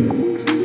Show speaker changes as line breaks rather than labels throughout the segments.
you.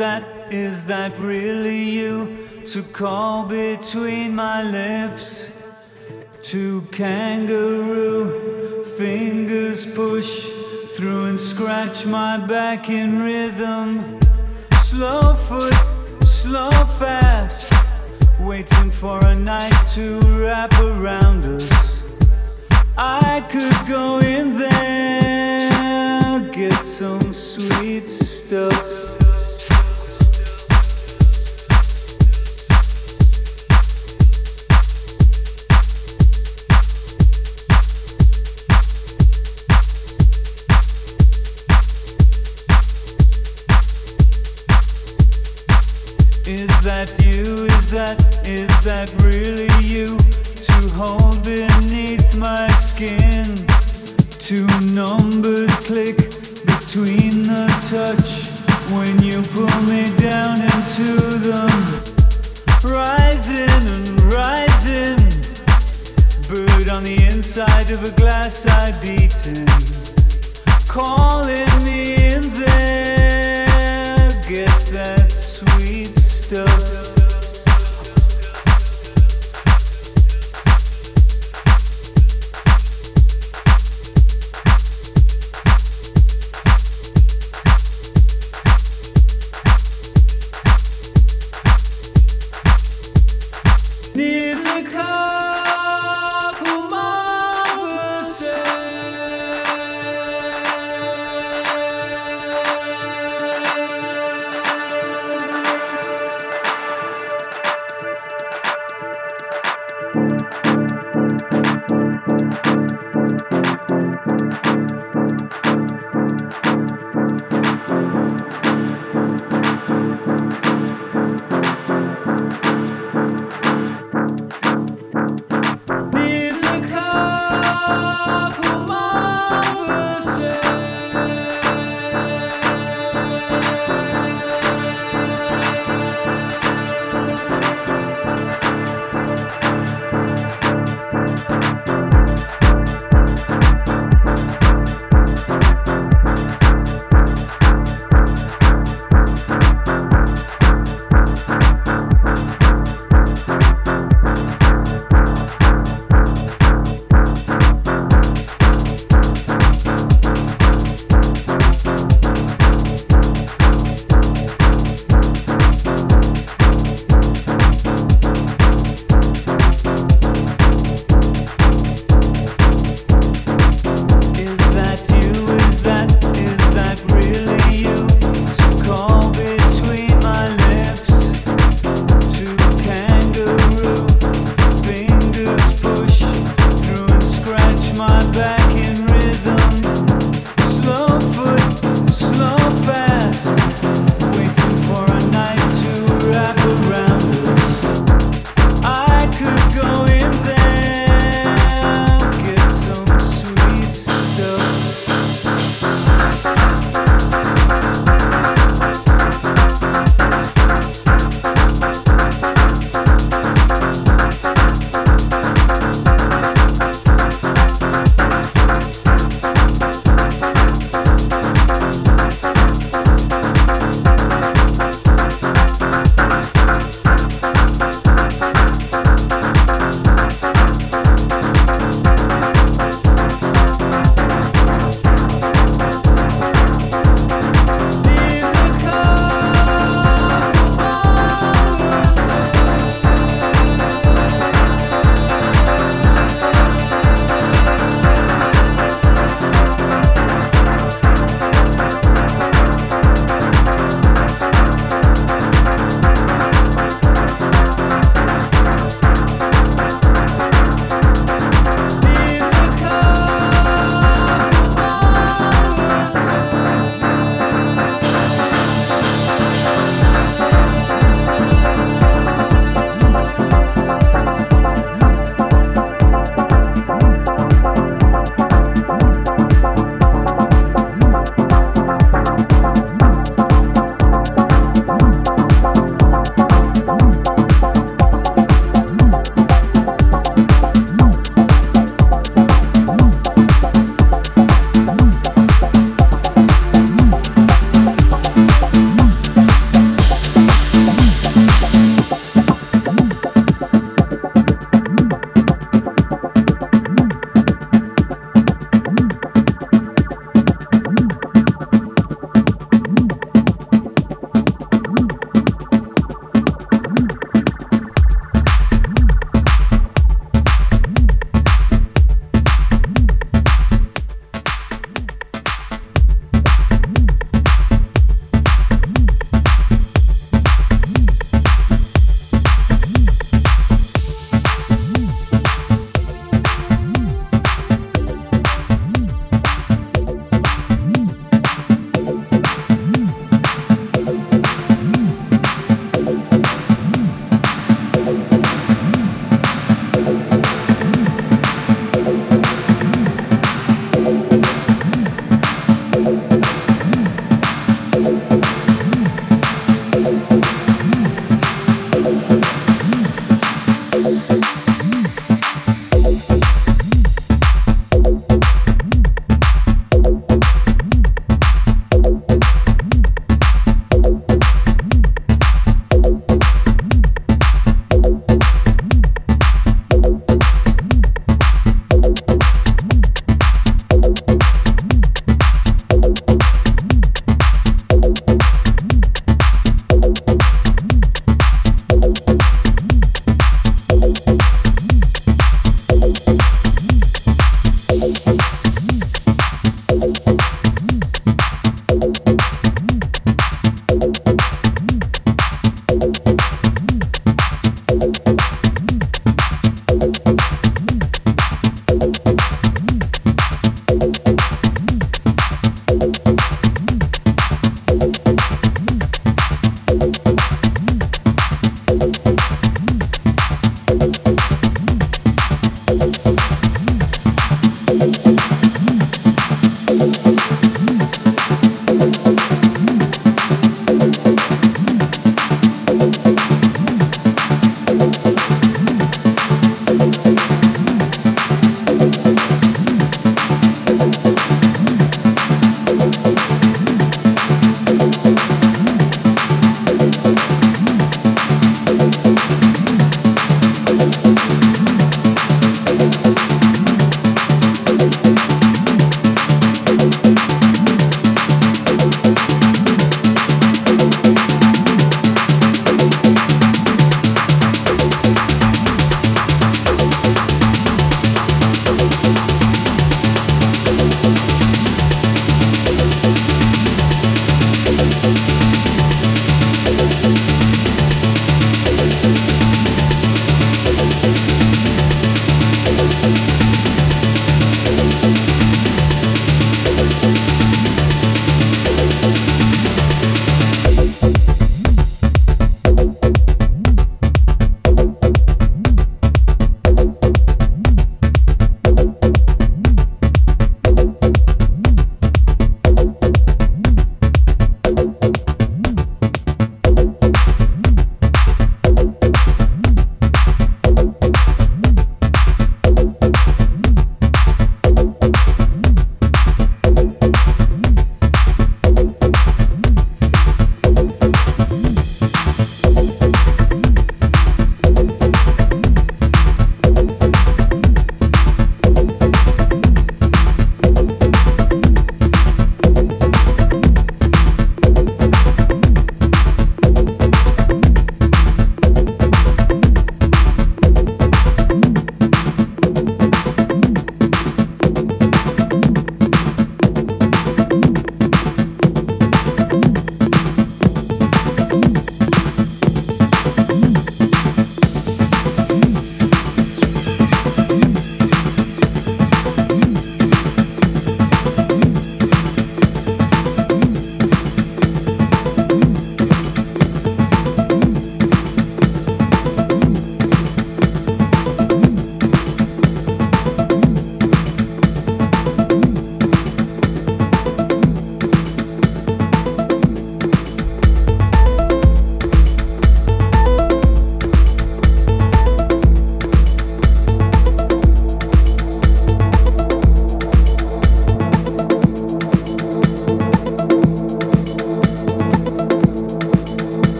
that, is that really you? To call between my lips, to kangaroo fingers push through and scratch my back in
ribs. come.